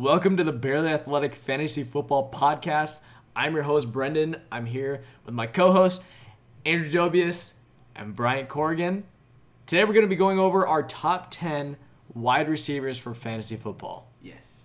Welcome to the Barely Athletic Fantasy Football Podcast. I'm your host, Brendan. I'm here with my co host, Andrew Jobius and Bryant Corrigan. Today, we're going to be going over our top 10 wide receivers for fantasy football. Yes.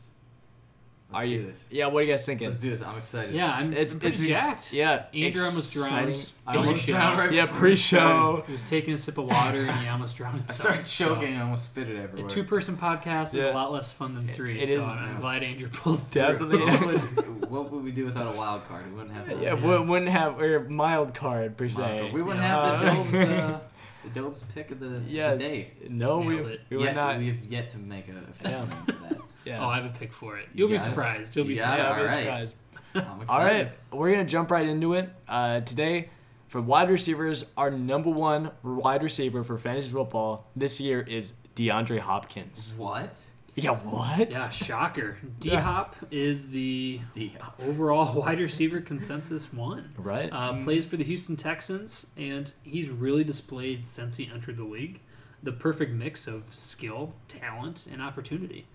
Let's Are do you? this. Yeah, what do you guys thinking? Let's do this. I'm excited. Yeah, I'm, It's I'm pretty it's jacked. Yeah, Andrew almost drowned. exciting. I almost Pre-show. drowned right Yeah, before we pre-show. He was taking a sip of water and he almost drowned I himself. started choking and I almost spit it So, everywhere. a two-person podcast is a lot less fun than three. it so is- I'm yeah. glad Andrew pulled through. Definitely. what, would, what would we do without a wild card? We wouldn't have that. Yeah, we wouldn't have or a mild card per se. We wouldn't Yeah. have the Dobes, uh, the Dobes pick of the, Yeah. the day. No, we, it. we would yet, not. We've yet to make a official Yeah. name for that. Yeah. Oh, I have a pick for it. You'll be got it. surprised. You'll be You surprised. it. Yeah, I'll be Alright. surprised. I'm excited. All right, we're gonna jump right into it. Uh, today, for wide receivers, our number one wide receiver for fantasy football this year is DeAndre Hopkins. What? Yeah, what? Yeah, shocker. D Yeah. Hop is the Diop. overall wide receiver consensus one. Right. Uh, Plays for the Houston Texans, and he's really displayed since he entered the league the perfect mix of skill, talent, and opportunity.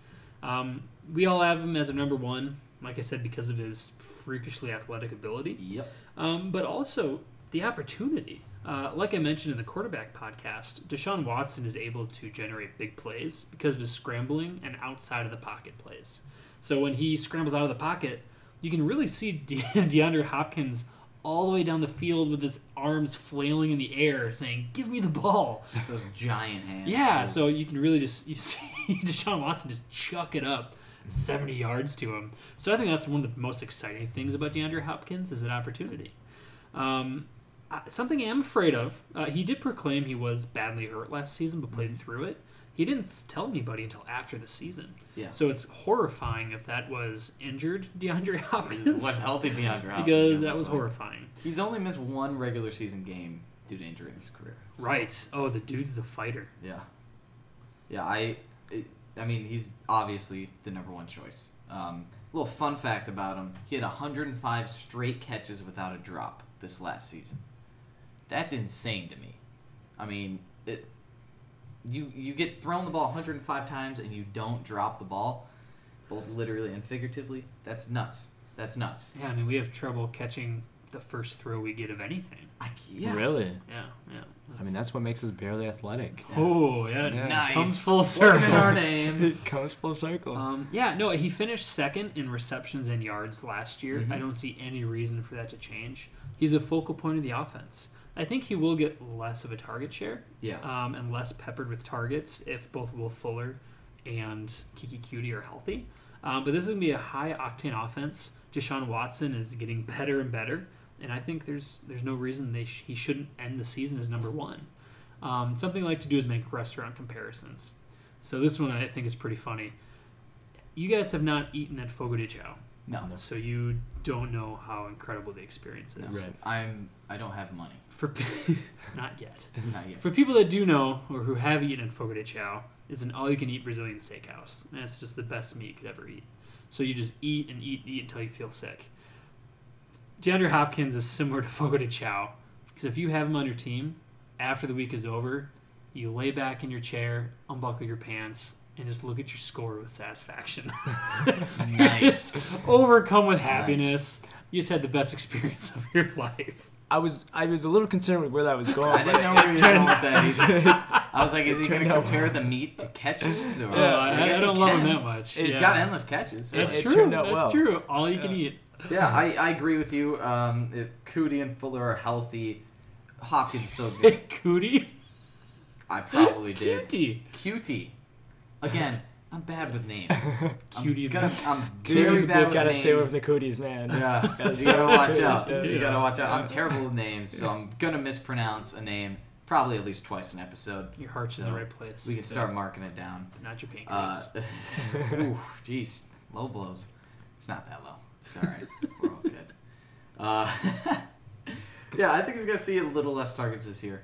Um, we all have him as a number one, like I said, because of his freakishly athletic ability, Yep. um, but also the opportunity. Uh, like I mentioned in the quarterback podcast, Deshaun Watson is able to generate big plays because of his scrambling and outside of the pocket plays. So when he scrambles out of the pocket, you can really see De- DeAndre Hopkins all the way down the field with his arms flailing in the air, saying, "Give me the ball." Just those giant hands. Yeah, too. so you can really just you see Deshaun Watson just chuck it up 70 yards to him. So I think that's one of the most exciting things about DeAndre Hopkins is that opportunity. Um, something I'm afraid of. Uh, he did proclaim he was badly hurt last season, but played through it. He didn't tell anybody until after the season. Yeah. So it's horrifying if that was injured DeAndre Hopkins. What's healthy DeAndre Hopkins? because that was like? horrifying. He's only missed one regular season game due to injury in his career. So, Right. Oh, the dude's the fighter. Yeah. Yeah, I it, I mean, he's obviously the number one choice. Um, little fun fact about him: he had 105 straight catches without a drop this last season. That's insane to me. I mean, it. You you get thrown the ball 105 times and you don't drop the ball, both literally and figuratively. That's nuts. That's nuts. Yeah, I mean, we have trouble catching the first throw we get of anything. I, yeah. Really? Yeah, yeah. I mean, that's what makes us barely athletic. Oh, yeah. Yeah. Nice. Comes full Put him in our name. It comes full circle. Um, yeah, no, he finished second in receptions and yards last year. Mhm. I don't see any reason for that to change. He's a focal point of the offense. I think he will get less of a target share Yeah. um, and less peppered with targets if both Will Fuller and Keke Cutie are healthy. Um, but this is going to be a high octane offense. Deshaun Watson is getting better and better, and I think there's there's no reason they sh- he shouldn't end the season as number one. Um, something I like to do is make restaurant comparisons. So this one I think is pretty funny. You guys have not eaten at Fogo de Chao, no. Um, so you don't know how incredible the experience is. Right. I'm. I don't have money. For pe- not yet. Not yet. For people that do know or who have eaten at Fogo de Chao, it's an all-you-can-eat Brazilian steakhouse, and it's just the best meat you could ever eat. So you just eat and eat and eat until you feel sick. DeAndre Hopkins is similar to Fogo de Chao because if you have him on your team, after the week is over, you lay back in your chair, unbuckle your pants, and just look at your score with satisfaction. Nice. just overcome with happiness. You just had the best experience of your life. I was I was a little concerned with where that was going. I didn't know where you were going with that. I was like, is he going to compare well. the meat to catches? Or, Oh, I, I guess he don't love him that much. He's Yeah. got endless catches. That's It true. turned out That's well. true. All you can eat. Yeah, I, I agree with you. Um, if Cootie and Fuller are healthy, Hopkins is so good. Say cootie. I probably did. Cutie. Cutie. Again, I'm bad with names. Cutie. I'm, gonna, I'm Dude, very you bad with Gotta names. stay away from the cooties, man. Yeah, Gotta you stay gotta watch out. cooties, You yeah. gotta watch out. I'm terrible with names, so I'm gonna mispronounce a name probably at least twice an episode. Your heart's in the right place. We can start marking it down. But not your Uh, pancreas. ooh, jeez, low blows. It's not that low. It's all right. We're all good. Uh, yeah, I think he's gonna see a little less targets this year,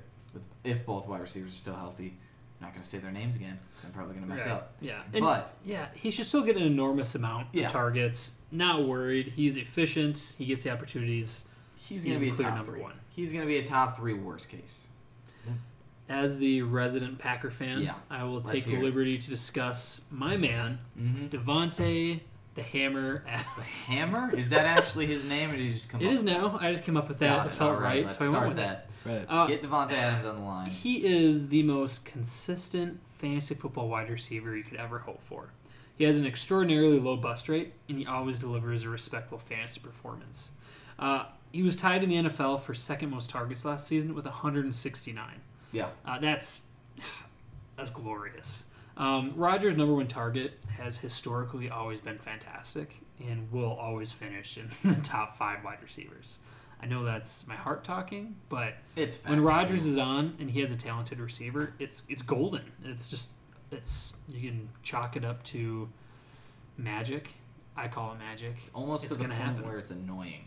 if both wide receivers are still healthy. I'm not gonna say their names again because I'm probably gonna mess Right. up. Yeah. And, But yeah, he should still get an enormous amount Yeah. of targets. Not worried. He's efficient. He gets the opportunities. he's He's gonna be a clear top number three. one. He's gonna be a top three worst case. As the resident Packer fan, Yeah. I will Let's take the hear it. liberty to discuss my man, Mm-hmm. Devontae the Hammer Adams. Hammer? Is that actually his name, or did you just come It up is now. I just came up with that. Got It it. felt All right, Let's so I went start with that. it. Right. Uh, Get Davante Adams on the line. He is the most consistent fantasy football wide receiver you could ever hope for. He has an extraordinarily low bust rate, and he always delivers a respectable fantasy performance. Uh, he was tied in the NFL for second most targets last season with 169. Yeah. Uh, that's that's glorious. Um, Rodgers' number one target has historically always been fantastic and will always finish in the top five wide receivers. I know that's my heart talking, but It's when Rodgers too. is on and he has a talented receiver, it's it's golden. It's just it's you can chalk it up to magic. I call it magic. It's almost it's to the point happen. where it's annoying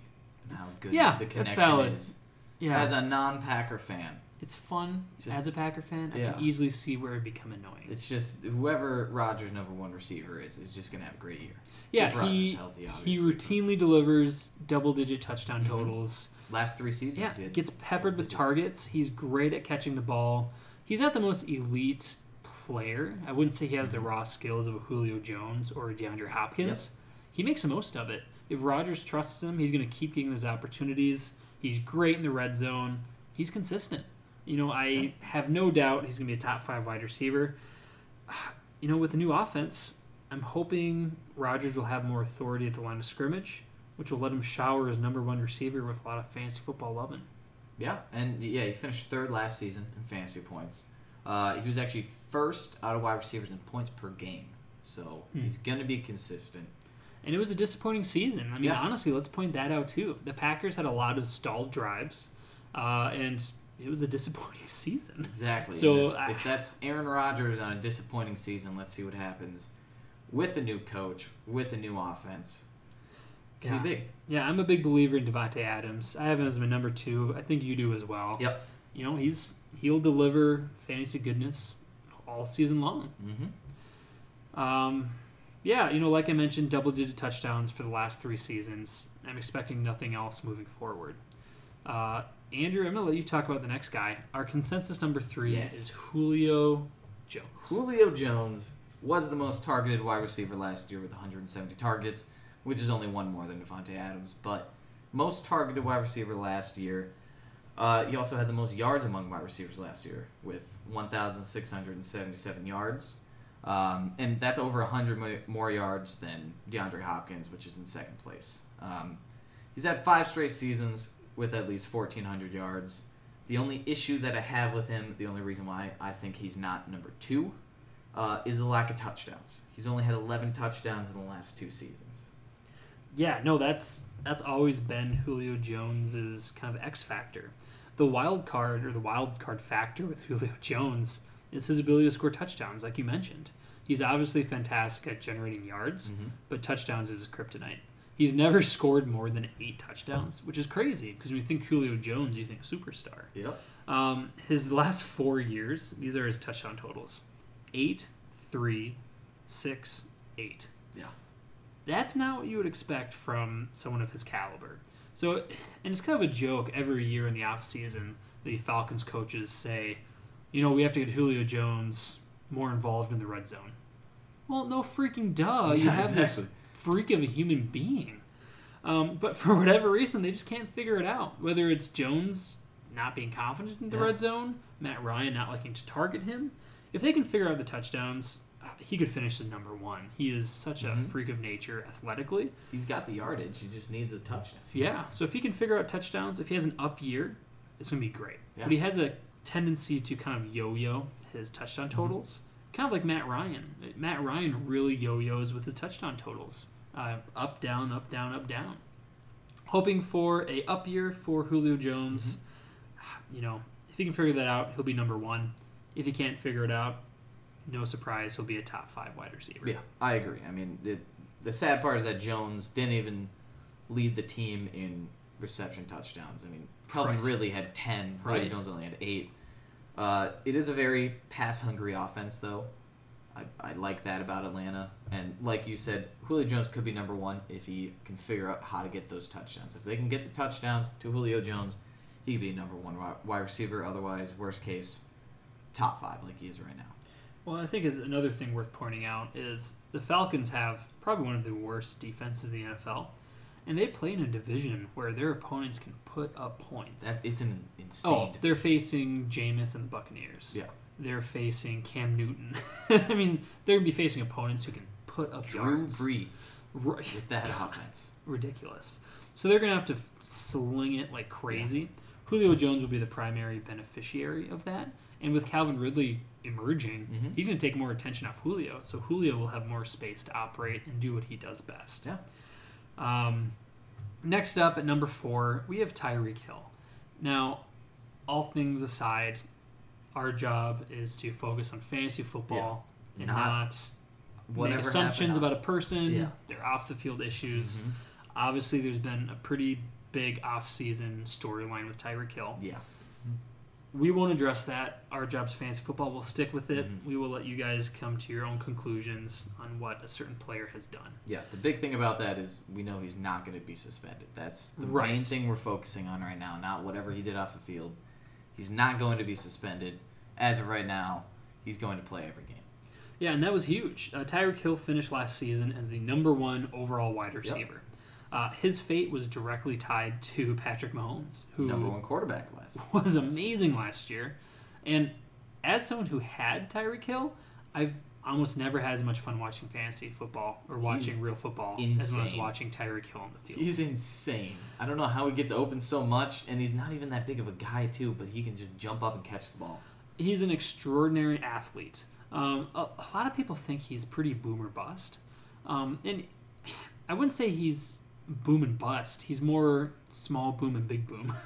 and how good Yeah, the connection is. Yeah, As a non-Packer fan, it's fun Just- as a Packer fan. I Yeah. can easily see where it become annoying. it's just whoever Rodgers' number one receiver is is just gonna have a great year. Yeah, he healthy, he routinely delivers double-digit touchdown Mhm. totals. Last three seasons, Yeah, he gets peppered with digits. targets. He's great at catching the ball. He's not the most elite player. I wouldn't say he has the raw skills of a Julio Jones or a DeAndre Hopkins. He makes the most of it. If Rodgers trusts him, he's going to keep getting those opportunities. He's great in the red zone. He's consistent. You know, I have no doubt he's going to be a top five wide receiver. You know, with the new offense, I'm hoping Rodgers will have more authority at the line of scrimmage, which will let him shower his number one receiver with a lot of fantasy football loving. Yeah, and yeah, he finished third last season in fantasy points. Uh, he was actually first out of wide receivers in points per game, so Hmm. he's gonna be consistent. And it was a disappointing season. I mean, Yeah. honestly, let's point that out too. The Packers had a lot of stalled drives, uh, and it was a disappointing season. Exactly. So, if, I- if that's Aaron Rodgers on a disappointing season, let's see what happens with the new coach, with the new offense. Can Yeah. be big. Yeah, I'm a big believer in Davante Adams. I have him as my number two. I think you do as well. Yep. You know, he's he'll deliver fantasy goodness all season long. Mm-hmm. Um, yeah, you know, like I mentioned, double digit touchdowns for the last three seasons. I'm expecting nothing else moving forward. Uh, Andrew, I'm going to let you talk about the next guy. Our consensus number three Yes. is Julio Jones. Julio Jones was the most targeted wide receiver last year with 170 targets, which is only one more than Davante Adams. But most targeted wide receiver last year. Uh, he also had the most yards among wide receivers last year with 1,677 yards. Um, and that's over 100 more yards than DeAndre Hopkins, which is in second place. Um, he's had five straight seasons with at least 1,400 yards. The only issue that I have with him, the only reason why I think he's not number two, uh, is the lack of touchdowns. He's only had 11 touchdowns in the last two seasons. Yeah, no, that's that's always been Julio Jones's kind of X factor. The wild card or the wild card factor with Julio Jones is his ability to score touchdowns, like you mentioned. He's obviously fantastic at generating yards, Mhm. but touchdowns is his kryptonite. He's never scored more than eight touchdowns, which is crazy because when you think Julio Jones, you think superstar. Yep. Um, his last four years, these are his touchdown totals: eight, three, six, eight. Yeah. That's not what you would expect from someone of his caliber. So, and it's kind of a joke every year in the offseason, the Falcons coaches say, you know, we have to get Julio Jones more involved in the red zone. Well, no freaking duh. You Yeah, have this freak of a human being. Um, but for whatever reason, they just can't figure it out. Whether it's Jones not being confident in the Yeah. red zone, Matt Ryan not liking to target him. If they can figure out the touchdowns, he could finish as number one. He is such a Mhm. freak of nature athletically. He's got the yardage. He just needs a touchdown. Yeah. So if he can figure out touchdowns, if he has an up year, it's going to be great. Yeah. But he has a tendency to kind of yo-yo his touchdown Mm-hmm. totals, kind of like Matt Ryan. Matt Ryan really yo-yos with his touchdown totals, uh, up down, up down, up down. Hoping for a up year for Julio Jones. Mm-hmm. You know, if he can figure that out, he'll be number one. If he can't figure it out, no surprise, he'll be a top five wide receiver. Yeah, I agree. I mean, it, the sad part is that Jones didn't even lead the team in reception touchdowns. I mean, Calvin Right. really had 10, Julio Right. Jones only had 8. Uh, it is a very pass hungry offense, though. I, I like that about Atlanta. And like you said, Julio Jones could be number one if he can figure out how to get those touchdowns. If they can get the touchdowns to Julio Jones, he could be number one wide receiver. Otherwise, worst case, top five like he is right now. Well, I think is another thing worth pointing out is the Falcons have probably one of the worst defenses in the NFL, and they play in a division where their opponents can put up points. That, it's an insane. oh, defense. they're facing Jameis and the Buccaneers. Yeah. They're facing Cam Newton. I mean, they're gonna be facing opponents who can put up Drew yards. Brees Right. with that God. offense. ridiculous. So they're going to have to sling it like crazy. Julio Jones will be the primary beneficiary of that. And with Calvin Ridley emerging, Mhm. he's going to take more attention off Julio. So Julio will have more space to operate and do what he does best. Yeah. Um, next up at number four, we have Tyreek Hill. Now, all things aside, our job is to focus on fantasy football and Not not, Whatever make assumptions about a person, Yeah. their off the field issues. Mhm. Obviously, there's been a pretty big off-season storyline with Tyreek Hill. Yeah. We won't address that. Our job's fantasy football. We'll stick with it. Mhm. We will let you guys come to your own conclusions on what a certain player has done. Yeah, the big thing about that is we know he's not going to be suspended. That's the Right. main thing we're focusing on right now, not whatever he did off the field. He's not going to be suspended. As of right now, he's going to play every game. Yeah, and that was huge. Uh, Tyreek Hill finished last season as the number one overall wide receiver. Uh, his fate was directly tied to Patrick Mahomes, who Number one quarterback last. was amazing last year. And as someone who had Tyreek Hill, I've almost never had as much fun watching fantasy football or watching real football as when I was watching Tyreek Hill on the field. He's insane. I don't know how he gets open so much, and he's not even that big of a guy too, but he can just jump up and catch the ball. He's an extraordinary athlete. Um, a, a lot of people think he's pretty boomer bust. Um, and I wouldn't say he's boom and bust. He's more small boom and big boom.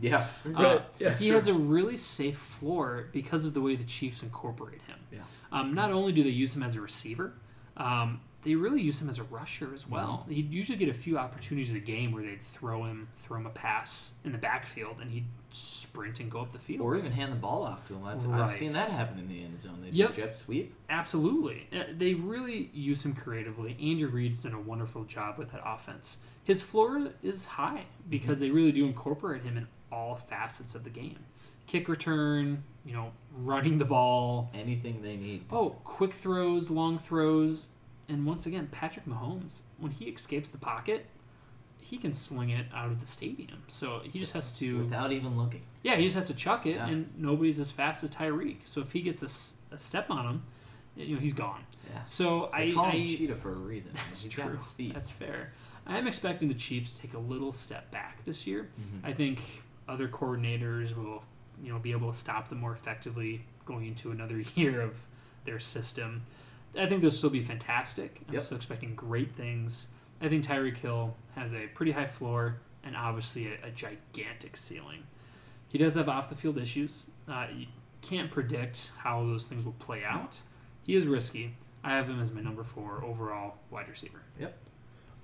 Yeah. Uh, yes. he has a really safe floor because of the way the Chiefs incorporate him. Yeah. Um, not only do they use him as a receiver, um, they really use him as a rusher as well. Mm-hmm. He'd usually get a few opportunities a game where they'd throw him, throw him a pass in the backfield, and he'd sprint and go up the field. Or even hand the ball off to him. I've, Right. I've seen that happen in the end zone. They Yep. do jet sweep. Absolutely. Uh, They really use him creatively. Andrew Reid's done a wonderful job with that offense. His floor is high because Mm-hmm. they really do incorporate him in all facets of the game. Kick return, you know, running the ball, Anything they need. oh, quick throws, long throws, and once again, Patrick Mahomes, when he escapes the pocket, he can sling it out of the stadium. So he just has to Without even looking. yeah, he just has to chuck it, Yeah. and nobody's as fast as Tyreek. So if he gets a step on him, you know, he's gone. Yeah. So They I, call I him Cheetah for a reason. that's He's true. speed. That's fair. I am expecting the Chiefs to take a little step back this year. Mhm. I think other coordinators will, you know, be able to stop them more effectively going into another year of their system. I think they'll still be fantastic. I'm Yep. still expecting great things. I think Tyreek Hill has a pretty high floor and obviously a, a gigantic ceiling. He does have off the field issues. Uh, you can't predict how those things will play out. He is risky. I have him as my number four overall wide receiver. Yep.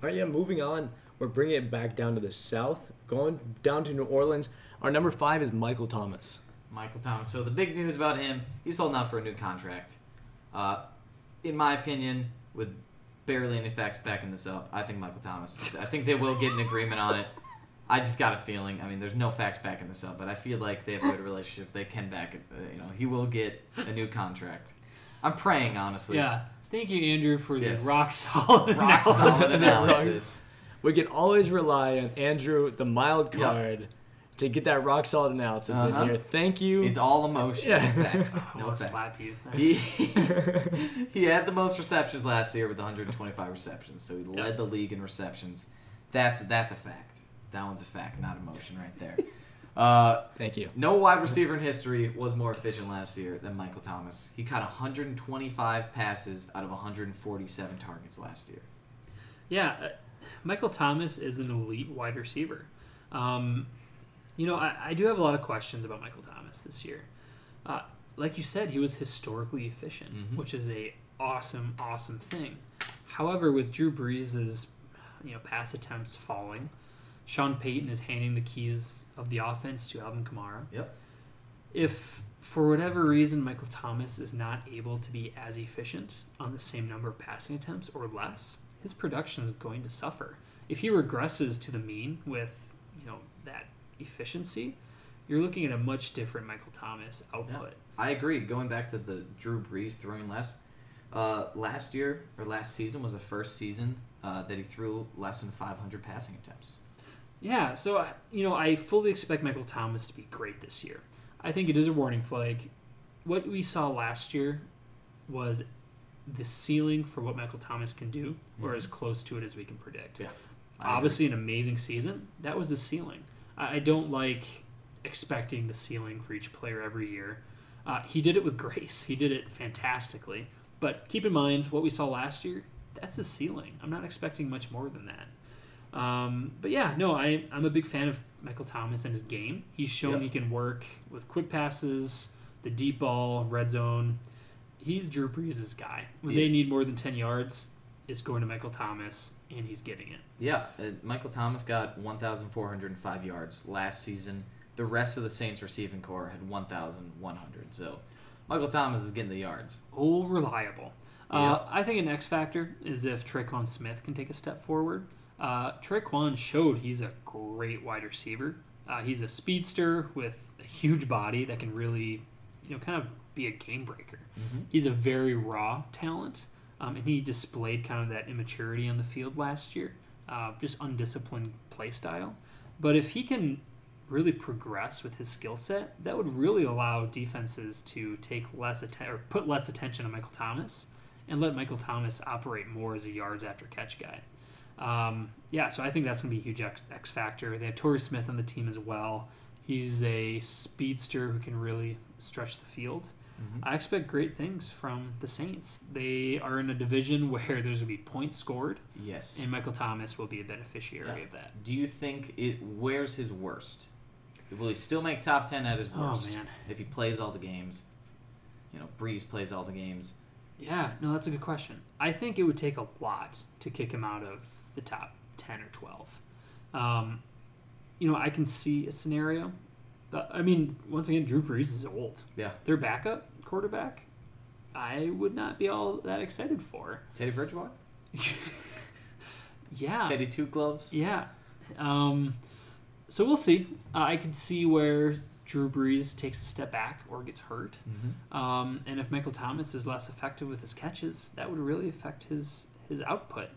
All right, yeah, moving on. We're bringing it back down to the south, going down to New Orleans. Our number five is Michael Thomas. Michael Thomas. So the big news about him, he's holding out for a new contract. Uh, in my opinion, with barely any facts backing this up, I think Michael Thomas. I think they will get an agreement on it. I just got a feeling. I mean, there's no facts backing this up, but I feel like they have a good relationship. They can back it. Uh, you know, he will get a new contract. I'm praying, honestly. Yeah. Thank you, Andrew, for Yes. the rock solid Rock analysis. solid analysis. We can always rely on Andrew, the mild Yep. Card, to get that rock solid analysis Uh-huh. in here. Thank you. It's all emotion. Yeah. No facts. No facts. slap you. He, he had the most receptions last year with 125 receptions, so he Yeah. led the league in receptions. That's that's a fact. That one's a fact, not emotion, right there. Uh, Thank you. no wide receiver in history was more efficient last year than Michael Thomas. He caught 125 passes out of 147 targets last year. Yeah, uh, Michael Thomas is an elite wide receiver. Um, you know, I, I do have a lot of questions about Michael Thomas this year. Uh, like you said, he was historically efficient, Mhm. which is a awesome, awesome thing. However, with Drew Brees' you know pass attempts falling, Sean Payton is handing the keys of the offense to Alvin Kamara. Yep. If for whatever reason Michael Thomas is not able to be as efficient on the same number of passing attempts or less, his production is going to suffer. If he regresses to the mean with you know that efficiency, you're looking at a much different Michael Thomas output. I agree. Going back to the Drew Brees throwing less, uh, last year or last season was the first season uh, that he threw less than 500 passing attempts. Yeah, so uh, you know, I fully expect Michael Thomas to be great this year. I think it is a warning flag. What we saw last year was the ceiling for what Michael Thomas can do, or as close to it as we can predict. Yeah, I Obviously, an amazing season. That was the ceiling. I, don't like expecting the ceiling for each player every year. Uh, he did it with grace. He did it fantastically. But keep in mind what we saw last year. That's the ceiling. I'm not expecting much more than that. Um, but yeah, no, I, I'm a big fan of Michael Thomas and his game. He's shown Yep. he can work with quick passes, the deep ball, red zone. He's Drew Brees' guy. When He they need more than 10 yards, it's going to Michael Thomas, and he's getting it. Yeah, uh, Michael Thomas got 1,405 yards last season. The rest of the Saints receiving corps had 1,100. So Michael Thomas is getting the yards. Oh, reliable. Uh. I think an X factor is if Tre'Quan Smith can take a step forward. Uh, Tre'Quan showed he's a great wide receiver. Uh, he's a speedster with a huge body that can really, you know, kind of be a game breaker. He's a very raw talent, um, and he displayed kind of that immaturity on the field last year, uh, just undisciplined play style. But if he can really progress with his skill set, that would really allow defenses to take less atten- or put less attention on Michael Thomas and let Michael Thomas operate more as a yards after catch guy. Um, yeah, so I think that's going to be a huge X, X factor. They have Torrey Smith on the team as well. He's a speedster who can really stretch the field. I expect great things from the Saints. They are in a division where there's going to be points scored, Yes. and Michael Thomas will be a beneficiary Yeah. of that. Do you think it? Where's his worst? Will he still make top 10 at his worst? Oh, worst? man. If he plays all the games, you know, Brees plays all the games. Yeah, no, that's a good question. I think it would take a lot to kick him out of the top 10 or 12. Um, you know, I can see a scenario. But, I mean, once again, Drew Brees is old. Yeah. Their backup quarterback, I would not be all that excited for. Teddy Bridgewater? Yeah. Teddy Two Gloves? Yeah. Um, so we'll see. Uh, I could see where Drew Brees takes a step back or gets hurt. Mm-hmm. Um, and if Michael Thomas is less effective with his catches, that would really affect his his output.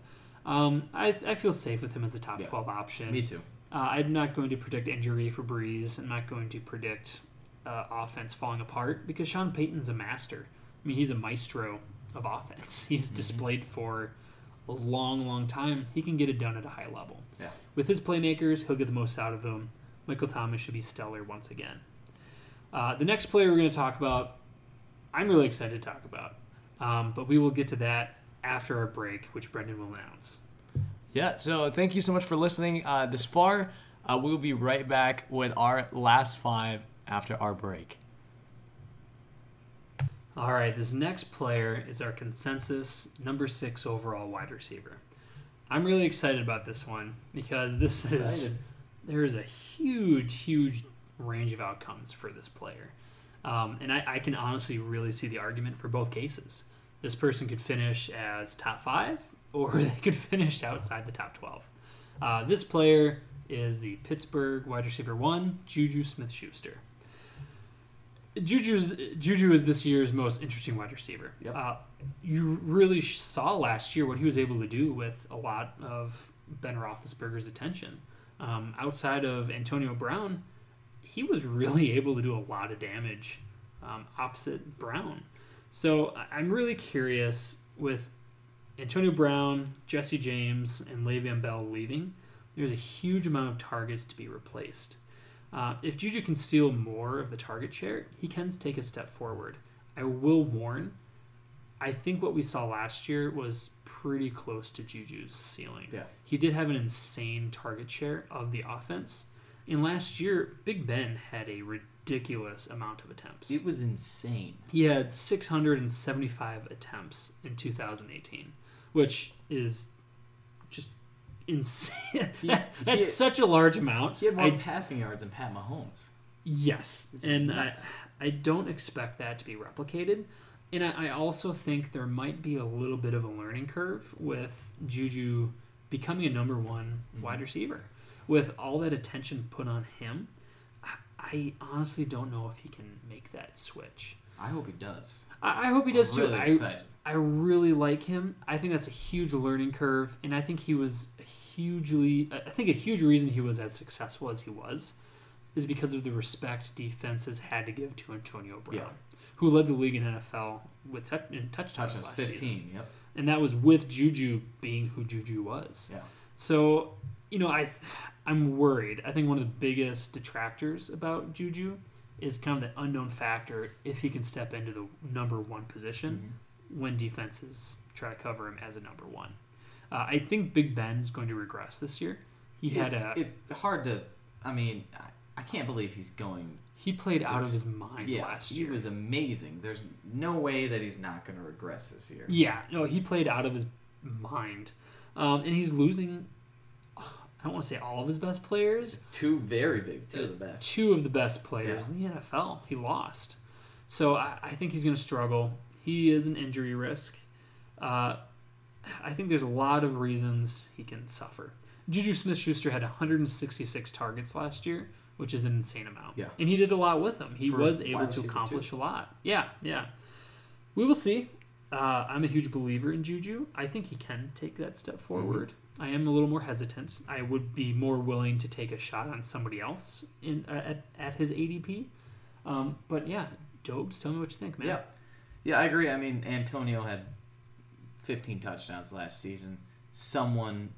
Um, I, I feel safe with him as a top Yeah. 12 option. Me too. Uh, I'm not going to predict injury for Brees. I'm not going to predict uh, offense falling apart because Sean Payton's a master. I mean, he's a maestro of offense. He's Mm-hmm. displayed for a long, long time. He can get it done at a high level. Yeah. With his playmakers, he'll get the most out of them. Michael Thomas should be stellar once again. Uh, the next player we're going to talk about, I'm really excited to talk about, um, but we will get to that after our break, which Brendan will announce. Yeah, so thank you so much for listening uh, this far. Uh, we'll be right back with our last five after our break. All right, this next player is our consensus number six overall wide receiver. I'm really excited about this one because this is there is a huge, huge range of outcomes for this player, um, and I, I can honestly really see the argument for both cases. This person could finish as top five, or they could finish outside the top twelve. Uh, this player is the Pittsburgh wide receiver one, Juju Smith-Schuster. Juju's Juju is this year's most interesting wide receiver. Yep. Uh, you really saw last year what he was able to do with a lot of Ben Roethlisberger's attention. Um, outside of Antonio Brown, he was really able to do a lot of damage um, opposite Brown. So I'm really curious with Antonio Brown, Jesse James, and Le'Veon Bell leaving. There's a huge amount of targets to be replaced. Uh, if Juju can steal more of the target share, he can take a step forward. I will warn. I think what we saw last year was pretty close to Juju's ceiling. Yeah. He did have an insane target share of the offense. And last year, Big Ben had a ridiculous amount of attempts. It was insane. He had 675 attempts in 2018, which is just insane. He- That's he- such a large amount. He had more I- passing yards than Pat Mahomes. yes, and I. I don't expect that to be replicated. And I, I also think there might be a little bit of a learning curve with Juju becoming a number one Mhm. wide receiver. With all that attention put on him, I- I honestly don't know if he can make that switch. I hope he does. I, I hope he does I'm too. Really I, excited. I really like him. I think that's a huge learning curve, and I think he was hugely. I think a huge reason he was as successful as he was is because of the respect defenses had to give to Antonio Brown, Yeah. who led the league in NFL with touch, in touchdowns Touchdowns last 15. season, Yep. and that was with Juju being who Juju was. Yeah. So, you know, I I'm worried. I think one of the biggest detractors about Juju is kind of the unknown factor if he can step into the number one position when defenses try to cover him as a number one. Uh, I think Big Ben's going to regress this year. He had a It's hard to. I mean, I, I can't believe he's going. he played out of his mind Yeah, last year. he was amazing. There's no way that he's not going to regress this year. Yeah, no, he played out of his mind, um, and he's losing. I don't want to say all of his best players, two very big, two of the best. two of the best players in the NFL. He lost, so I, I think he's going to struggle. He is an injury risk. Uh, I think there's a lot of reasons he can suffer. Juju Smith-Schuster had 166 targets last year, which is an insane amount. Yeah. and he did a lot with them. He For was able to accomplish a lot. Yeah, yeah. We will see. Uh, I'm a huge believer in Juju. I think he can take that step forward. I am a little more hesitant. I would be more willing to take a shot on somebody else in uh, at, at his ADP. Um, but yeah, Dobes, tell me what you think, man. Yeah, yeah, I agree. I mean, Antonio had 15 touchdowns last season. Someone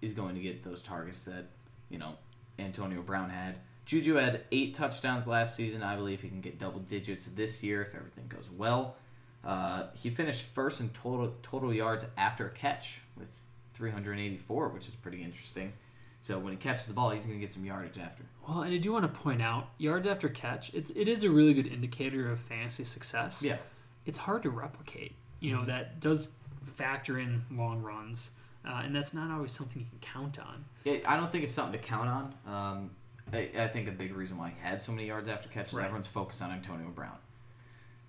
is going to get those targets that you know Antonio Brown had. Juju had eight touchdowns last season. I believe he can get double digits this year if everything goes well. Uh, he finished first in total total yards after a catch 384, which is pretty interesting. So when he catches the ball, he's going to get some yardage after. Well, and I do want to point out yards after catch. It's it is a really good indicator of fantasy success. Yeah, It's hard to replicate. You know that does factor in long runs, uh, and that's not always something you can count on. It, I don't think it's something to count on. Um, I, I think a big reason why he had so many yards after catches, Right. everyone's focused on Antonio Brown.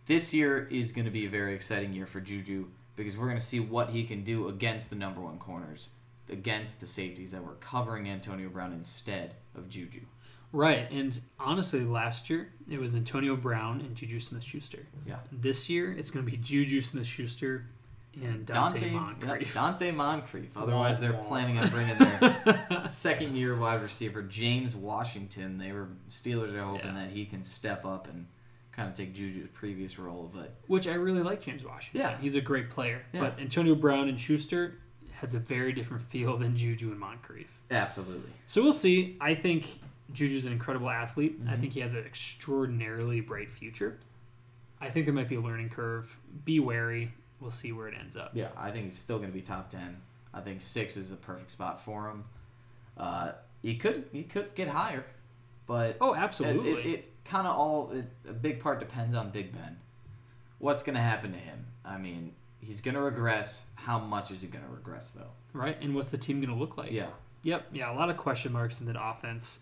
This year is going to be a very exciting year for Juju because we're going to see what he can do against the number one corners, against the safeties that were covering Antonio Brown instead of Juju. Right, and honestly, last year it was Antonio Brown and Juju Smith-Schuster. Yeah. This year it's going to be Juju Smith-Schuster and Donte, Donte Moncrief. yep, Donte Moncrief. Otherwise, they're planning on bringing their second year wide receiver, James Washington. They were Steelers are hoping Yeah. that he can step up and kind of take Juju's previous role, but Which I really like James Washington. Yeah. He's a great player. Yeah. But Antonio Brown and Schuster has a very different feel than Juju and Moncrief. absolutely. So we'll see. I think Juju's an incredible athlete. I Mhm. think he has an extraordinarily bright future. I think there might be a learning curve. Be wary. We'll see where it ends up. Yeah, I think he's still going to be top ten. I think six is the perfect spot for him. Uh, he could he could get higher, but Oh, it, absolutely. it, it kind of all it, a big part depends on Big Ben. What's going to happen to him? I mean, he's going to regress. How much is he going to regress though? right? And what's the team going to look like? Yeah, Yep. Yeah, a lot of question marks in that offense.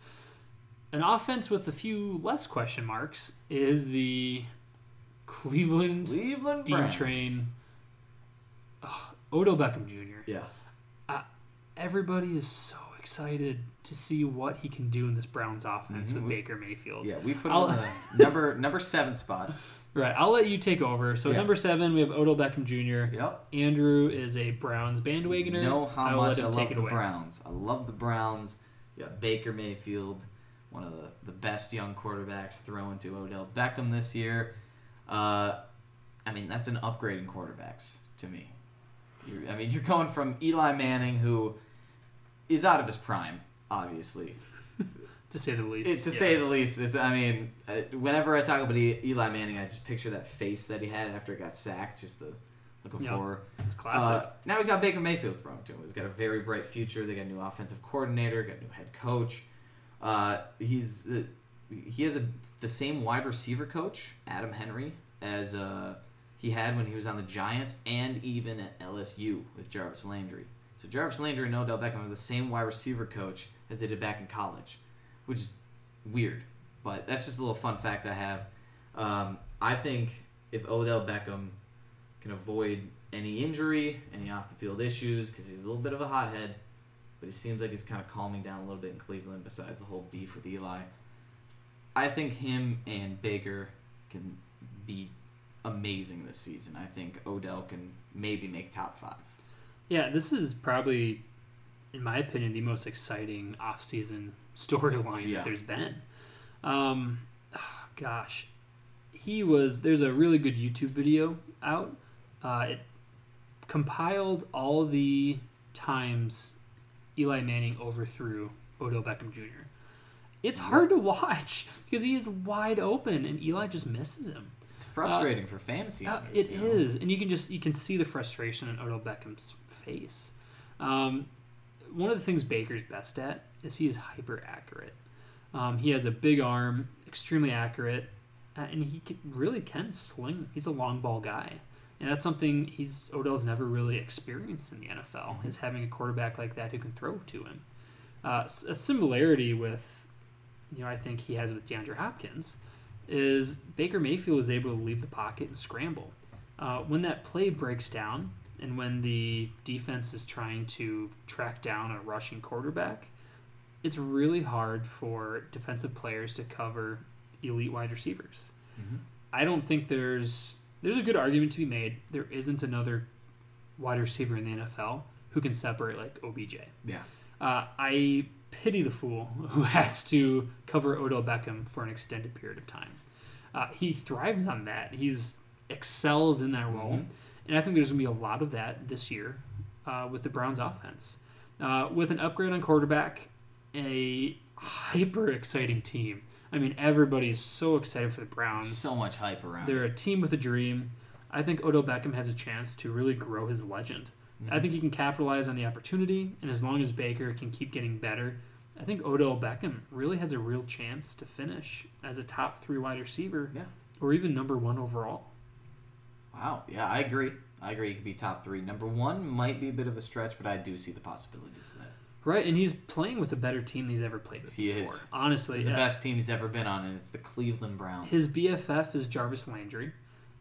An offense with a few less question marks is the Cleveland, Cleveland Steam. Train. Ugh, Odell Beckham Jr. yeah, uh, Everybody is so excited to see what he can do in this Browns offense Mhm. with Baker Mayfield. yeah. We put him I'll- in the number number seven spot. Right. I'll let you take over. So Yeah. number seven, we have Odell Beckham Jr. Yep. Andrew is a Browns bandwagoner. know how I will much I love the away. Browns. I love the Browns. You got Baker Mayfield, one of the, the best young quarterbacks thrown to Odell Beckham this year. Uh, I mean, that's an upgrade in quarterbacks to me. You're, I mean, you're going from Eli Manning, who is out of his prime, obviously. To say the least. It, to say the least, it's, I mean, uh, whenever I talk about E- Eli Manning, I just picture that face that he had after he got sacked, just the looking Yeah. for It's classic. uh, now we got Baker Mayfield thrown to him. He's got a very bright future. They got a new offensive coordinator, got a new head coach. Uh, he's uh, he has a, the same wide receiver coach, Adam Henry, as uh, he had when he was on the Giants and even at LSU with Jarvis Landry. So Jarvis Landry and Odell Beckham are the same wide receiver coach as they did back in college, which is weird. But that's just a little fun fact I have. Um, I think if Odell Beckham can avoid any injury, any off the field issues, because he's a little bit of a hothead, but he seems like he's kind of calming down a little bit in Cleveland. Besides the whole beef with Eli, I think him and Baker can be amazing this season. I think Odell can maybe make top five. Yeah, this is probably, in my opinion, the most exciting offseason storyline Yeah. that there's been. Um, ah, gosh, he was. There's a really good YouTube video out. Uh, it compiled all the times Eli Manning overthrew Odell Beckham Jr. It's hard to watch because he is wide open and Eli just misses him. It's frustrating for fantasy. Uh, owners, it you know? is, and you can just you can see the frustration in Odell Beckham's face. Um, one of the things Baker's best at is he is hyper accurate. Um, he has a big arm, extremely accurate, uh, and he can, really can sling. He's a long ball guy, and that's something he's Odell's never really experienced in the NFL. Is having a quarterback like that who can throw to him. Uh, a similarity with, you know, I think he has with DeAndre Hopkins is Baker Mayfield is able to leave the pocket and scramble. Uh, when that play breaks down and when the defense is trying to track down a rushing quarterback, it's really hard for defensive players to cover elite wide receivers. Mhm. I don't think there's there's a good argument to be made. There isn't another wide receiver in the NFL who can separate like OBJ. Yeah. Uh, I pity the fool who has to cover Odell Beckham for an extended period of time. Uh, he thrives on that. He's excels in that role, Mhm. And I think there's gonna be a lot of that this year uh, with the Browns' offense. Uh, with an upgrade on quarterback, a hyper exciting team. I mean, everybody's so excited for the Browns. So much hype around. They're a team with a dream. I think Odell Beckham has a chance to really grow his legend. I think he can capitalize on the opportunity, and as long as Baker can keep getting better, I think Odell Beckham really has a real chance to finish as a top three wide receiver, Yeah. or even number one overall. Wow. Yeah, I agree. I agree. He could be top three. Number one might be a bit of a stretch, but I do see the possibilities of that. Right, and he's playing with a better team than he's ever played with He before. is. Honestly, It's the best team he's ever been on, and it's the Cleveland Browns. His BFF is Jarvis Landry.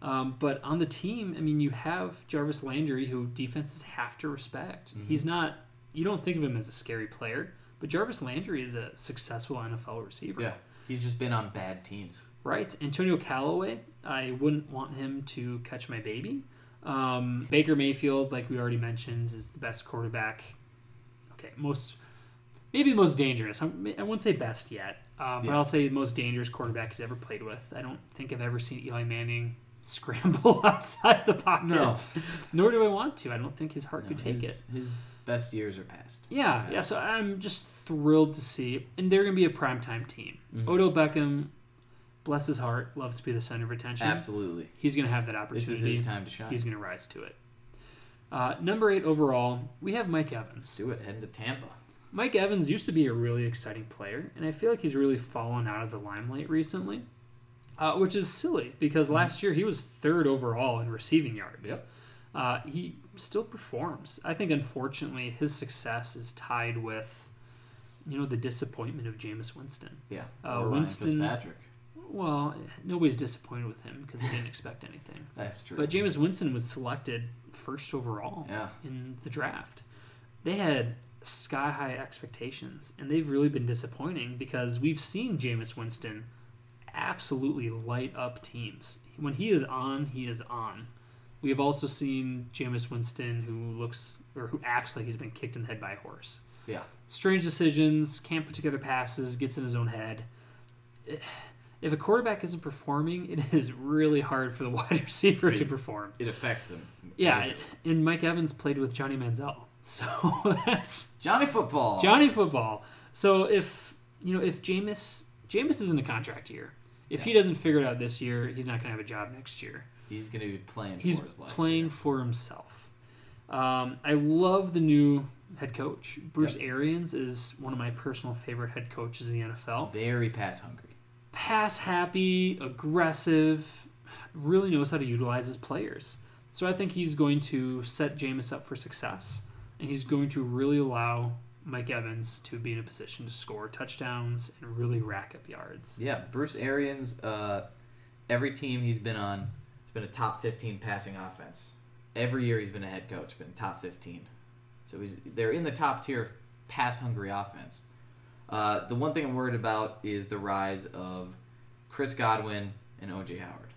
Um, but on the team, I mean, you have Jarvis Landry, who defenses have to respect. Mhm. He's not, you don't think of him as a scary player, but Jarvis Landry is a successful NFL receiver. yeah, he's just been on bad teams. Right. Antonio Callaway, I wouldn't want him to catch my baby. Um, Baker Mayfield, like we already mentioned, is the best quarterback. Okay, most, maybe the most dangerous. I'm- I wouldn't say best yet, uh, but Yeah. I'll say the most dangerous quarterback he's ever played with. I don't think I've ever seen Eli Manning scramble outside the pocket. No. Nor do I want to. I don't think his heart No, could take his, it. His best years are past. Yeah, Past. yeah. So I'm just thrilled to see, and they're gonna be a primetime team. Mhm. Odell Beckham, bless his heart, loves to be the center of attention. Absolutely. He's gonna have that opportunity. This is his time to shine. He's gonna rise to it. Uh, number eight overall, we have Mike Let's Evans. do it. Heading to Tampa. Mike Evans used to be a really exciting player, and I feel like he's really fallen out of the limelight recently, uh, which is silly because last year he was third overall in receiving yards. Yep. Uh, he still performs. I think, unfortunately, his success is tied with, you know, the disappointment of Jameis Winston. Yeah. Uh, or Winston- Fitzpatrick. Well, nobody's disappointed with him because they didn't expect anything. That's true. But Jameis Winston was selected first overall yeah. in the draft. They had sky high expectations, and they've really been disappointing because we've seen Jameis Winston absolutely light up teams. When he is on, he is on. We have also seen Jameis Winston who looks or who acts like he's been kicked in the head by a horse. Yeah. Strange decisions, can't put together passes, gets in his own head. If a quarterback isn't performing, it is really hard for the wide receiver to perform. It affects them. Yeah, and Mike Evans played with Johnny Manziel, so that's Johnny Football. Johnny football. So if you know if Jameis Jameis is in a contract year, if he doesn't figure it out this year, he's not going to have a job next year. He's going to be playing He's for his life. playing for himself. Um, I love the new head coach. Bruce Arians is one of my personal favorite head coaches in the NFL. Very pass hungry. pass happy, aggressive, really knows how to utilize his players. So I think he's going to set Jameis up for success, and he's going to really allow Mike Evans to be in a position to score touchdowns and really rack up yards. Yeah, Bruce Arians. Uh, every team he's been on, it's been a top fifteen passing offense. Every year he's been a head coach, been top fifteen. So he's they're in the top tier of pass hungry offense. Uh, the one thing I'm worried about is the rise of Chris Godwin, and OJ Howard.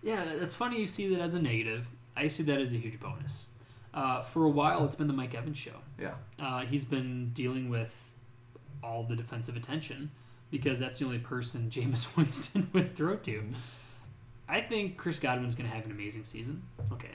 Yeah, that's funny you see that as a negative. I see that as a huge bonus. Uh, for a while, it's been the Mike Evans show. Yeah. Uh, he's been dealing with all the defensive attention because that's the only person Jameis Winston would throw to. I think Chris Godwin's going to have an amazing season. Okay,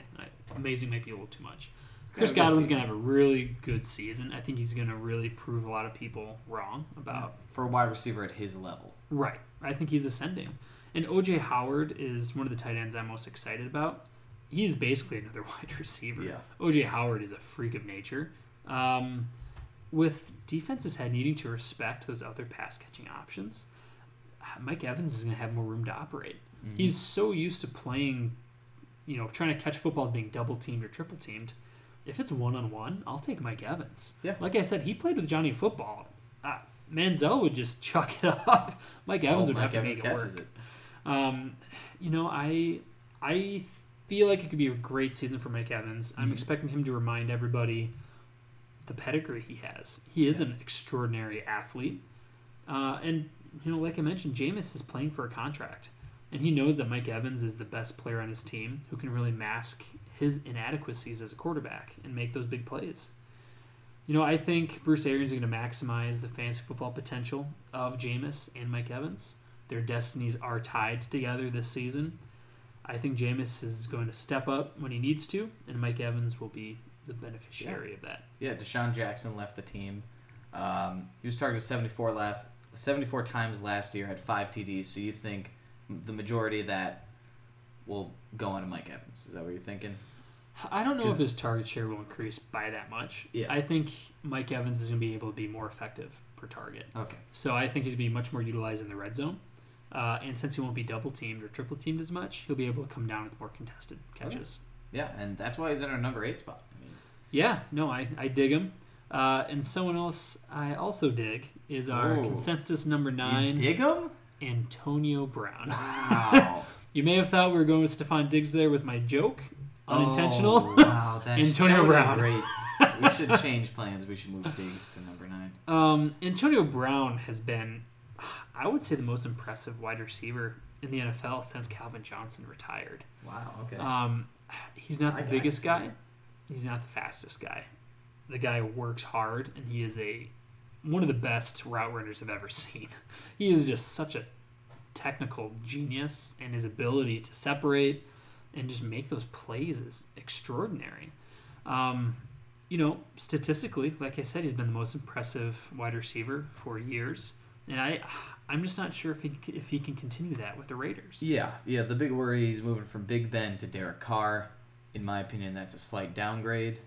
amazing might be a little too much. Chris Yeah, Godwin's going to have a really good season. I think he's going to really prove a lot of people wrong about For a wide receiver at his level. Right. I think he's ascending. And OJ Howard is one of the tight ends I'm most excited about. He's basically another wide receiver. Yeah. OJ Howard is a freak of nature. Um, with defenses had needing to respect those other pass catching options, Mike Evans is going to have more room to operate. Mm-hmm. He's so used to playing, you know, trying to catch footballs being double teamed or triple teamed. If it's one on one, I'll take Mike Evans. Yeah. Like I said, he played with Johnny Football. Uh, Manziel would just chuck it up. Mike So Evans would Mike have to Evans make it work. it. Um, you know, I I feel like it could be a great season for Mike Evans. I'm Mhm. expecting him to remind everybody the pedigree he has. He is an extraordinary athlete, uh, and you know, like I mentioned, Jameis is playing for a contract, and he knows that Mike Evans is the best player on his team who can really mask his inadequacies as a quarterback and make those big plays. You know, I think Bruce Arians is going to maximize the fantasy football potential of Jameis and Mike Evans. Their destinies are tied together this season. I think Jameis is going to step up when he needs to, and Mike Evans will be the beneficiary of that. Yeah, DeSean Jackson left the team. Um, he was targeted 74 last 74 times last year, had five TDs. So you think the majority of that will go on to Mike Evans? Is that what you're thinking? I don't know if his target share will increase by that much. Yeah. I think Mike Evans is going to be able to be more effective per target. Okay. So I think he's going to be much more utilized in the red zone. Uh, and since he won't be double teamed or triple teamed as much, he'll be able to come down with more contested catches. Yeah, and that's why he's in our number eight spot. I mean, Yeah, no, I, I dig him. Uh, and someone else I also dig is our Ooh. consensus number nine, you dig him? Antonio Brown. Wow. You may have thought we were going with Stefon Diggs there with my joke. Unintentional. Oh, wow, that Antonio Brown. Great. We should change plans. We should move Diggs to number nine. Um, Antonio Brown has been, I would say, the most impressive wide receiver in the NFL since Calvin Johnson retired. Wow. Okay. Um, he's not the can biggest guy. He's not the fastest guy. The guy works hard, and he is a one of the best route runners I've ever seen. He is just such a technical genius, and his ability to separate and just make those plays is extraordinary. Um, you know, statistically, like I said, he's been the most impressive wide receiver for years, and I, I'm just not sure if he if he can continue that with the Raiders. Yeah, yeah. The big worry he's moving from Big Ben to Derek Carr. In my opinion, that's a slight downgrade.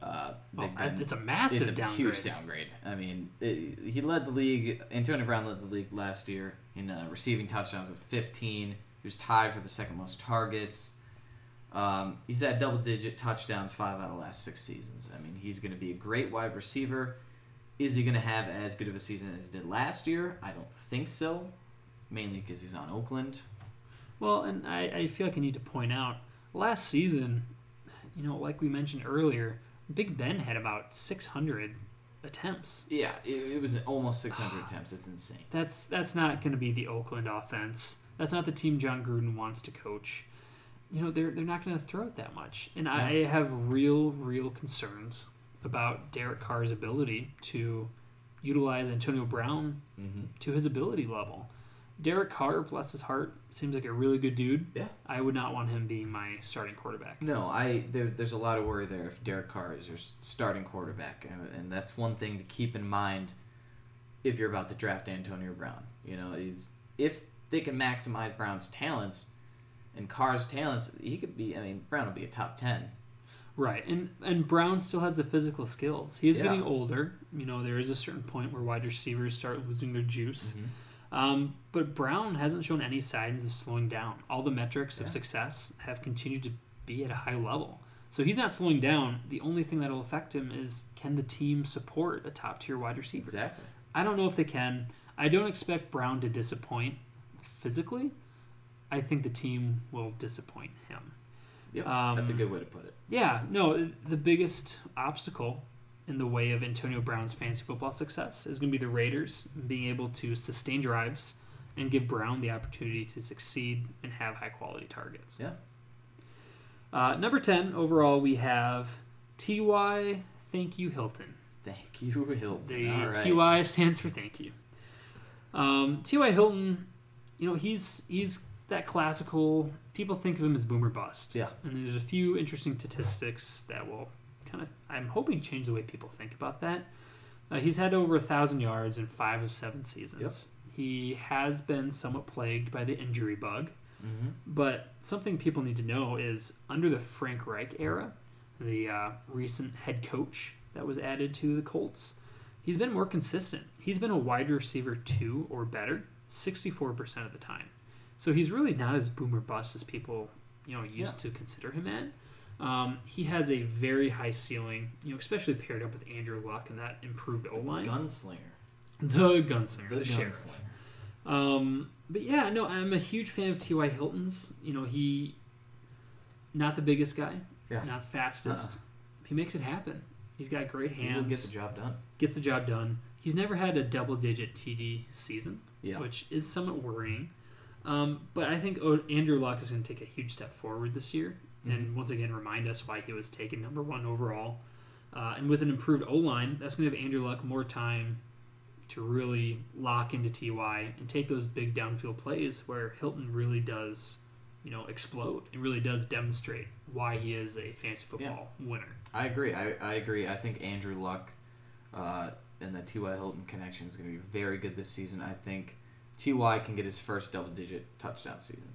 Uh, Oh, Ben, it's a massive it's a downgrade. huge downgrade. I mean, it, he led the league. Antonio Brown led the league last year in uh, receiving touchdowns with 15. He was tied for the second most targets. Um, he's had double-digit touchdowns five out of the last six seasons. I mean, he's going to be a great wide receiver. Is he going to have as good of a season as he did last year? I don't think so. Mainly because he's on Oakland. Well, and I, I feel like I need to point out last season, you know, like we mentioned earlier, Big Ben had about 600 attempts. Yeah, it, it was almost 600 attempts. It's insane. That's that's not going to be the Oakland offense. That's not the team Jon Gruden wants to coach. You know, they're they're not going to throw it that much, and I have real real concerns about Derek Carr's ability to utilize Antonio Brown Mm-hmm. to his ability level. Derek Carr, bless his heart, seems like a really good dude. Yeah. I would not want him being my starting quarterback. No, I there, there's a lot of worry there if Derek Carr is your starting quarterback, and, and that's one thing to keep in mind if you're about to draft Antonio Brown. You know, is if they can maximize Brown's talents and Carr's talents, he could be. I mean, Brown will be a top ten. Right, and and Brown still has the physical skills. He is Yeah. getting older. You know, there is a certain point where wide receivers start losing their juice. Mm-hmm. Um, but Brown hasn't shown any signs of slowing down. All the metrics of success have continued to be at a high level. So he's not slowing down. The only thing that'll affect him is can the team support a top tier wide receiver? Exactly. I don't know if they can. I don't expect Brown to disappoint physically. I think the team will disappoint him. Yep, Um, that's a good way to put it. Yeah, no, the biggest obstacle in the way of Antonio Brown's fantasy football success is going to be the Raiders being able to sustain drives and give Brown the opportunity to succeed and have high quality targets. Yeah. Uh, number 10 overall, we have TY Thank You Hilton. Thank you, Hilton. The right. TY stands for thank you. Um, Ty Hilton, you know, he's he's that classical. People think of him as boomer bust. Yeah. And there's a few interesting statistics that will kind of, I'm hoping, change the way people think about that. Uh, he's had over a thousand yards in five of seven seasons. He has been somewhat plagued by the injury bug. Mm-hmm. But something people need to know is under the Frank Reich era, the uh, recent head coach that was added to the Colts, he's been more consistent. He's been a wide receiver two or better 64% of the time. So he's really not as boomer bust as people you know used to consider him at. Um, he has a very high ceiling, you know, especially paired up with Andrew Luck and that improved O line. Gunslinger. The gunslinger, The the, sheriff. gunslinger. Um, but yeah, no, I'm a huge fan of T.Y. Hilton's. You know, he not the biggest guy, Yeah. not the fastest. Uh-uh. He makes it happen. He's got great hands. He will hands. get the job done. gets the job done. He's never had a double-digit TD season, Yeah. which is somewhat worrying. Um, but I think Andrew Luck is going to take a huge step forward this year, and once again remind us why he was taken number one overall. Uh, and with an improved O line, that's going to give Andrew Luck more time to really lock into Ty and take those big downfield plays where Hilton really does, you know, explode. and really does demonstrate why he is a fantasy football winner. I agree. I, I agree. I think Andrew Luck uh, and the T.Y. Hilton connection is going to be very good this season. I think T.Y. can get his first double digit touchdown season.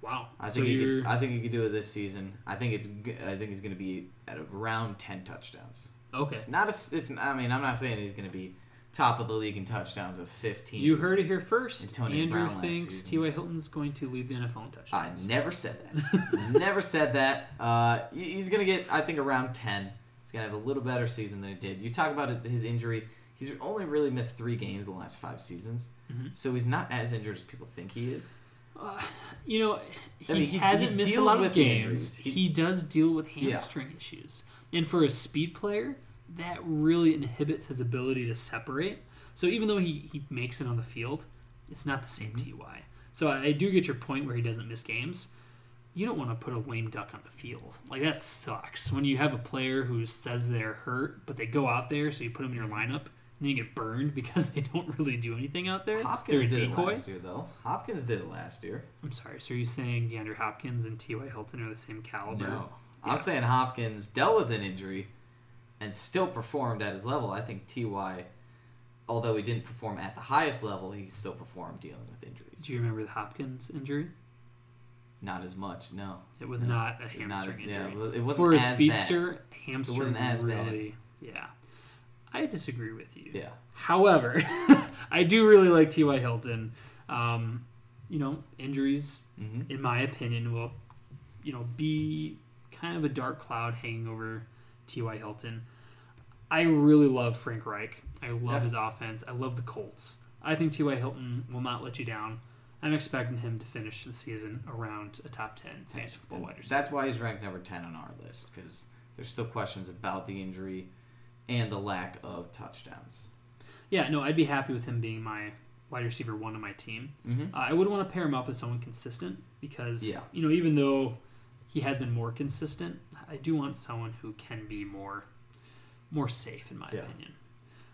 Wow. I so think he you're could, I think he could do it this season. I think it's I think he's going to be at around 10 touchdowns. okay. It's not a it's I mean, I'm not saying he's going to be top of the league in touchdowns with 15. You heard it here first. Antonio Andrew Brown thinks. T.Y. Hilton's going to lead the NFL in touchdowns. I never said that. never said that. Uh, he's gonna get, I think, around ten. He's gonna have a little better season than he did. You talk about his injury. He's only really missed three games in the last five seasons, Mhm. so he's not as injured as people think he is. Uh, you know, he, I mean, he- hasn't he missed a lot of games. He, He- does deal with Yeah. hamstring issues, and for a speed player, that really inhibits his ability to separate. So even though he, he makes it on the field, it's not the Mm-hmm. same Ty. So I, I do get your point where he doesn't miss games. You don't want to put a lame duck on the field. Like that sucks. When you have a player who says they're hurt, but they go out there, so you put them in your lineup, and then you get burned because they don't really do anything out there. Hopkins they're a did it decoy. last year, though. Hopkins did it last year. I'm sorry. So are you saying DeAndre Hopkins and T.Y. Hilton are the same caliber? No, Yeah. I'm saying Hopkins dealt with an injury and still performed at his level. I think Ty, although he didn't perform at the highest level, he still performed dealing with injuries. Do you remember the Hopkins injury? Not as much, no. It was No, not a It's not- hamstring yeah, injury. it was- it wasn't For a as bad. speedster, hamstring wasn't as bad. Yeah, I disagree with you. Yeah. However, I do really like T.Y. Hilton. Um, you know, injuries, hmm in my opinion, will, you know, be kind of a dark cloud hanging over T.Y. Hilton. I really love Frank Reich. I love Yeah. his offense. I love the Colts. I think T.Y. Hilton will not let you down. I'm expecting him to finish the season around a top 10 fantasy football wide receiver. That's why he's ranked number 10 on our list because there's still questions about the injury and the lack of touchdowns. Yeah, no, I'd be happy with him being my wide receiver one on my team. Mm-hmm. Uh, I would want to pair him up with someone consistent because, Yeah. you know, even though he has been more consistent, I do want someone who can be more more safe, in my Yeah. opinion.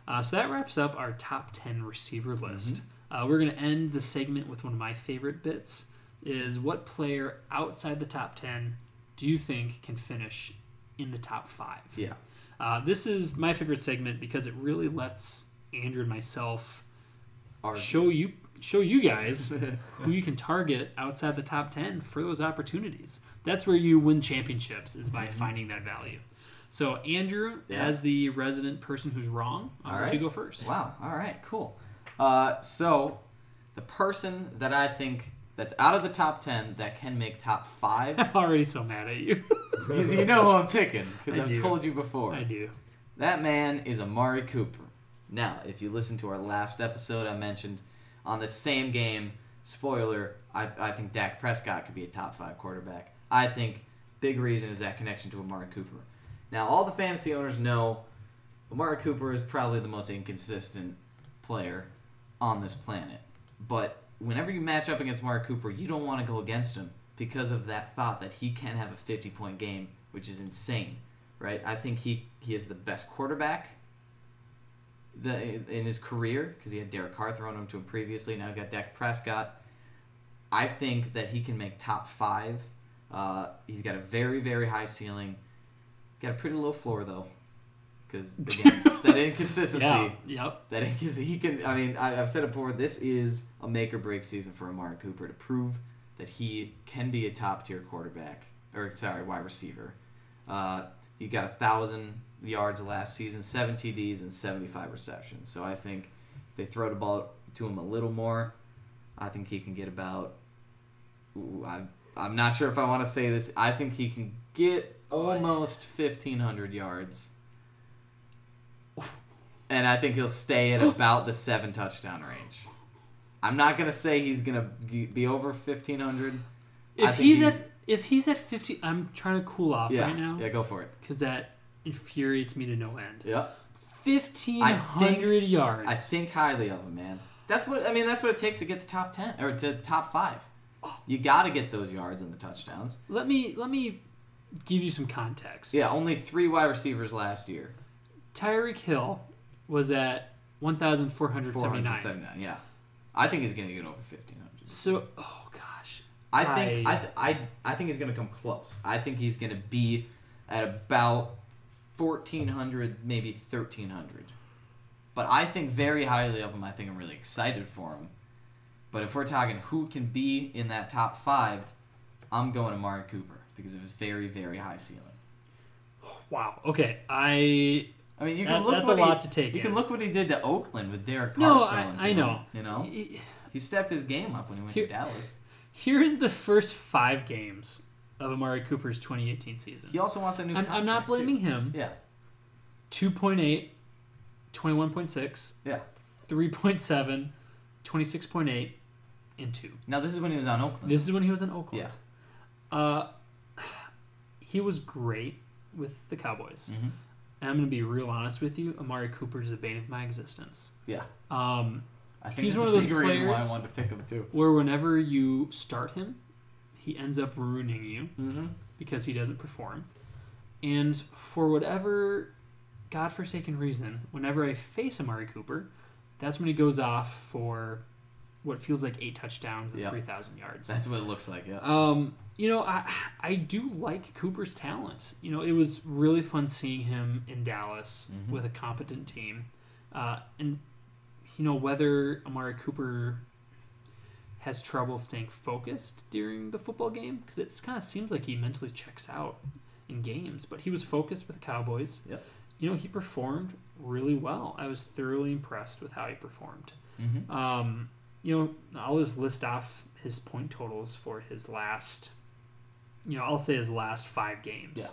Uh, so that wraps up our top 10 receiver Mm-hmm. list. Uh, we're going to end the segment with one of my favorite bits is what player outside the top 10 do you think can finish in the top five? Yeah. Uh, this is my favorite segment because it really lets Andrew and myself Our, show you show you guys who you can target outside the top 10 for those opportunities. That's where you win championships is by finding that value. So Andrew, Mm-hmm. Yeah. as the resident person who's wrong, I'll right. you go first. Wow. All right. Cool. Uh, so, the person that I think that's out of the top 10 that can make top five, I'm already so mad at you. because you know who I'm picking, because I I've do. told you before. I do. That man is Amari Cooper. Now, if you listen to our last episode, I mentioned on the same game, spoiler, I, I think Dak Prescott could be a top five quarterback. I think big reason is that connection to Amari Cooper. Now, all the fantasy owners know Amari Cooper is probably the most inconsistent player on this planet. But whenever you match up against Mark Cooper, you don't want to go against him because of that thought that he can have a 50 point game, which is insane, right? I think he, he is the best quarterback the, in his career because he had Derek Carr thrown him to him previously. Now he's got Dak Prescott. I think that he can make top five. Uh, he's got a very, very high ceiling. Got a pretty low floor, though. Because, again, that inconsistency. Yeah. Yep. That he can. I mean, I, I've said it before. This is a make or break season for Amari Cooper to prove that he can be a top tier quarterback or sorry, wide receiver. Uh, he got a thousand yards last season, seven TDs and seventy five receptions. So I think if they throw the ball to him a little more, I think he can get about. Ooh, I'm I'm not sure if I want to say this. I think he can get almost fifteen hundred yards. And I think he'll stay at about the seven touchdown range. I'm not gonna say he's gonna be over fifteen hundred. I If think he's, he's- at if he's at 50, I'm trying to cool off Yeah, right now yeah, go for it. because that infuriates me to no end. Yeah, 1,500 yards. I think highly of him, man. That's what I mean. That's what it takes to get to top ten or to top five. Oh. You got to get those yards and the touchdowns. let me let me give you some context. Yeah, only three wide receivers last year. Tyreek Hill was at 1,479. Yeah, I think he's gonna get over fifteen hundred. So, oh gosh, I think I- I th- I I think he's gonna come close. I think he's gonna be at about fourteen hundred, maybe thirteen hundred. But I think very highly of him. I think I'm really excited for him. But if we're talking who can be in that top five, I'm going to Amari Cooper because it was very very high ceiling. wow. Okay, I I mean, you That- can look that's what a lot he, to take You in. can look what he did to Oakland with Derek Carr. no, I, I him, know. you know, he stepped his game up when he went Here- to Dallas. Here's the first five games of Amari Cooper's 2018 season. He also wants a new. I'm, I'm not blaming too. him. Yeah, 2.8, 21.6, yeah. 3.7, 26.8, and 2. Now this is when he was on Oakland. This is when he was in Oakland. Yeah. Uh, he was great with the Cowboys. hmm And I'm going to be real honest with you. Amari Cooper is the bane of my existence. Yeah, Um, I think He's one of those big reason why I players- wanted to pick him too. where whenever you start him, he ends up ruining you Mm-hmm. because he doesn't perform. And for whatever godforsaken reason, whenever I face Amari Cooper, that's when he goes off for what feels like eight touchdowns and Yep. 3,000 yards. That's what it looks like. Yeah. Um, you know, I I do like Cooper's talent. You know, it was really fun seeing him in Dallas Mhm. with a competent team, uh, and you know whether Amari Cooper has trouble staying focused during the football game because it kind of seems like he mentally checks out in games, but he was focused with the Cowboys. Yep. You know, he performed really well. I was thoroughly impressed with how he performed. Mm-hmm. Um, you know, I'll just list off his point totals for his last, you know, I'll say his last five games. Yeah.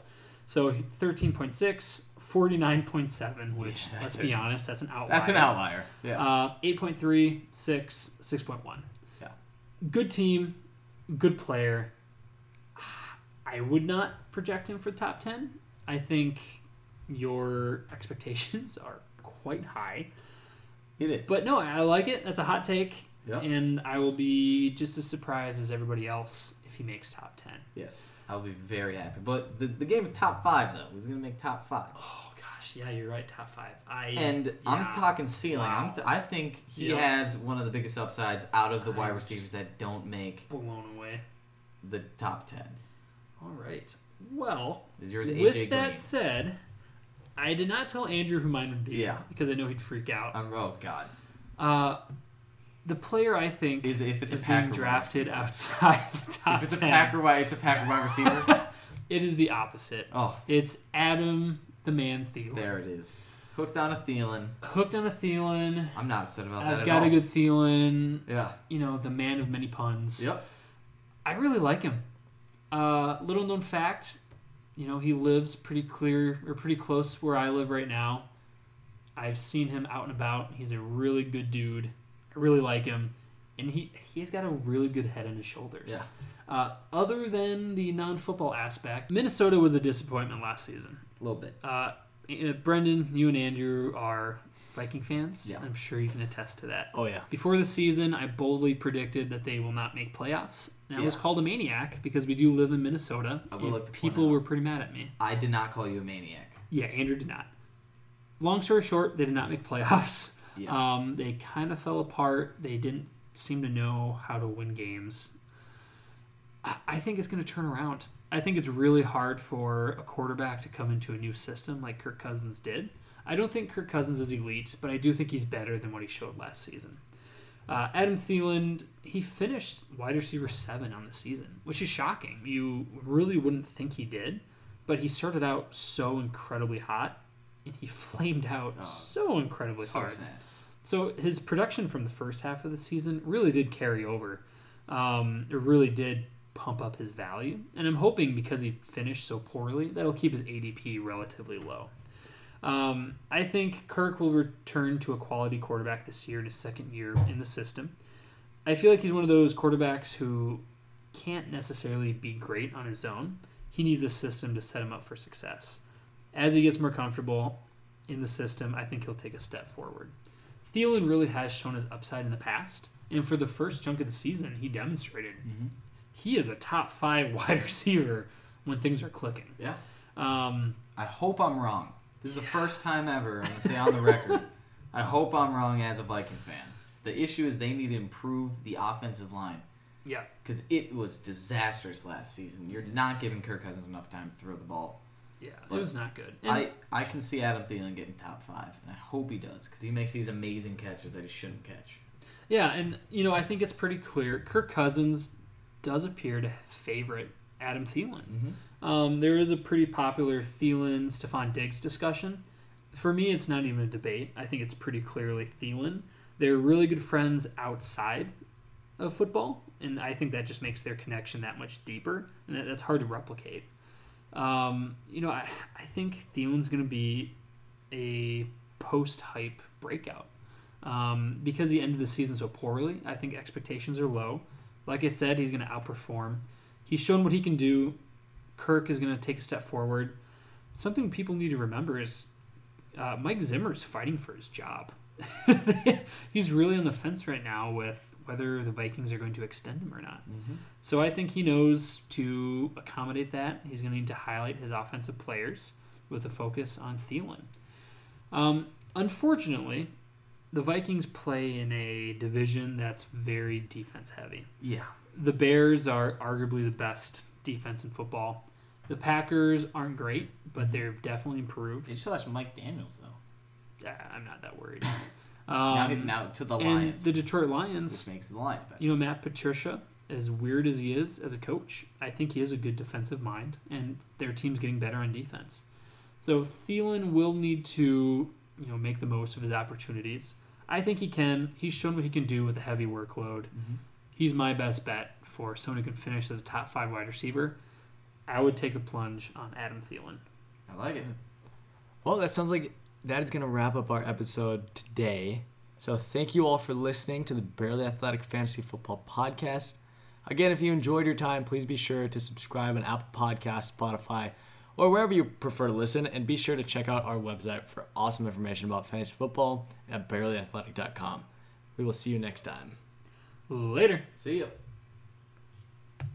So 13.6, 49.7, which, Yeah, let's it. be honest, that's an outlier. That's an outlier. Yeah. Uh, 8.3, 6, 6.1. Yeah. Good team, good player. I would not project him for top 10. I think your expectations are quite high. it is. But no, I like it. That's a hot take. Yep. And I will be just as surprised as everybody else if he makes top 10. yes, I'll be very happy. But the the game of top five though was gonna make top five. Oh, gosh. Yeah, you're right. Top five. I And yeah. I'm talking ceiling. I'm t- I think he Yeah. has one of the biggest upsides out of the wide I'm receivers that don't make blown away. the top ten. All right. Well, Is yours AJ with AJ that said, I did not tell Andrew who mine would be. Yeah. Because I know he'd freak out. Um, oh God. Uh, the player I think Is if it's is being drafted receiver. outside the top If it's a Packer wide, it's a Packer wide receiver. it is the opposite. oh, It's Adam the Man Thielen. there it is. Hooked on a Thielen. Hooked on a Thielen. I'm not upset about that I've got all. a good Thielen. yeah. You know, the man of many puns. Yep. I really like him. Uh, little known fact, you know, he lives pretty clear or pretty close where I live right now. I've seen him out and about. He's a really good dude. I really like him, and he he's got a really good head on his shoulders. Yeah. Uh, other than the non-football aspect, Minnesota was a disappointment last season. A little bit. Uh, uh, Brendan, you and Andrew are Viking fans. Yeah. I'm sure you can attest to that. Oh yeah. Before the season, I boldly predicted that they will not make playoffs. And I was called a maniac because we do live in Minnesota. I will like people were pretty mad at me. I did not call you a maniac. Yeah, Andrew did not. Long story short, they did not make playoffs. Yeah. Um, they kind of fell apart. They didn't seem to know how to win games. I, I think it's going to turn around. I think it's really hard for a quarterback to come into a new system like Kirk Cousins did. I don't think Kirk Cousins is elite, but I do think he's better than what he showed last season. Uh, Adam Thielen, he finished wide receiver seven on the season, which is shocking. You really wouldn't think he did, but he started out so incredibly hot, and he flamed out Oh, so incredibly so hard. sad. So his production from the first half of the season really did carry over. Um, it really did pump up his value, and I'm hoping because he finished so poorly, that'll keep his ADP relatively low. Um, I think Kirk will return to a quality quarterback this year in his second year in the system. I feel like he's one of those quarterbacks who can't necessarily be great on his own. He needs a system to set him up for success. As he gets more comfortable in the system, I think he'll take a step forward. Thielen really has shown his upside in the past, and for the first chunk of the season, he demonstrated Mhm. he is a top five wide receiver when things are clicking. Yeah. Um, I hope I'm wrong. This is the first time ever, I'm going to say on the record, I hope I'm wrong as a Viking fan. The issue is they need to improve the offensive line yeah, because it was disastrous last season. You're not giving Kirk Cousins enough time to throw the ball. Yeah, But it was not good. And- I, I can see Adam Thielen getting top five, and I hope he does because he makes these amazing catches that he shouldn't catch. Yeah, and you know, I think it's pretty clear. Kirk Cousins does appear to favorite Adam Thielen. Mm-hmm. Um, there is a pretty popular Thielen Stefon Diggs discussion. For me, it's not even a debate. I think it's pretty clearly Thielen. They're really good friends outside of football, and I think that just makes their connection that much deeper, and that's hard to replicate. Um, you know, I, I think Thielen's going to be a post hype breakout. Um, because he ended the season so poorly, I think expectations are low. Like I said, he's going to outperform. He's shown what he can do. Kirk is going to take a step forward. Something people need to remember is uh, Mike Zimmer's fighting for his job. he's really on the fence right now with whether the Vikings are going to extend him or not. Mm-hmm. So I think he knows to accommodate that. He's going to need to highlight his offensive players with a focus on Thielen. Um, unfortunately, the Vikings play in a division that's very defense heavy. Yeah. The Bears are arguably the best defense in football. The Packers aren't great, but they've definitely improved. They just lost Mike Daniels, though. Yeah, I'm not that worried. now, Um, now to the Lions, the Detroit which Lions, makes the Lions better. you know, Matt Patricia, as weird as he is as a coach, I think he has a good defensive mind, and their team's getting better on defense. So Thielen will need to, you know, make the most of his opportunities. I think he can. He's shown what he can do with a heavy workload. Mhm. He's my best bet for someone who can finish as a top five wide receiver. I would take the plunge on Adam Thielen. I like it. Well, that sounds like that is going to wrap up our episode today. So thank you all for listening to the Barely Athletic Fantasy Football Podcast. Again, if you enjoyed your time, please be sure to subscribe on Apple Podcasts, Spotify, or wherever you prefer to listen. And be sure to check out our website for awesome information about fantasy football at barelyathletic.com. We will see you next time. Later. See ya.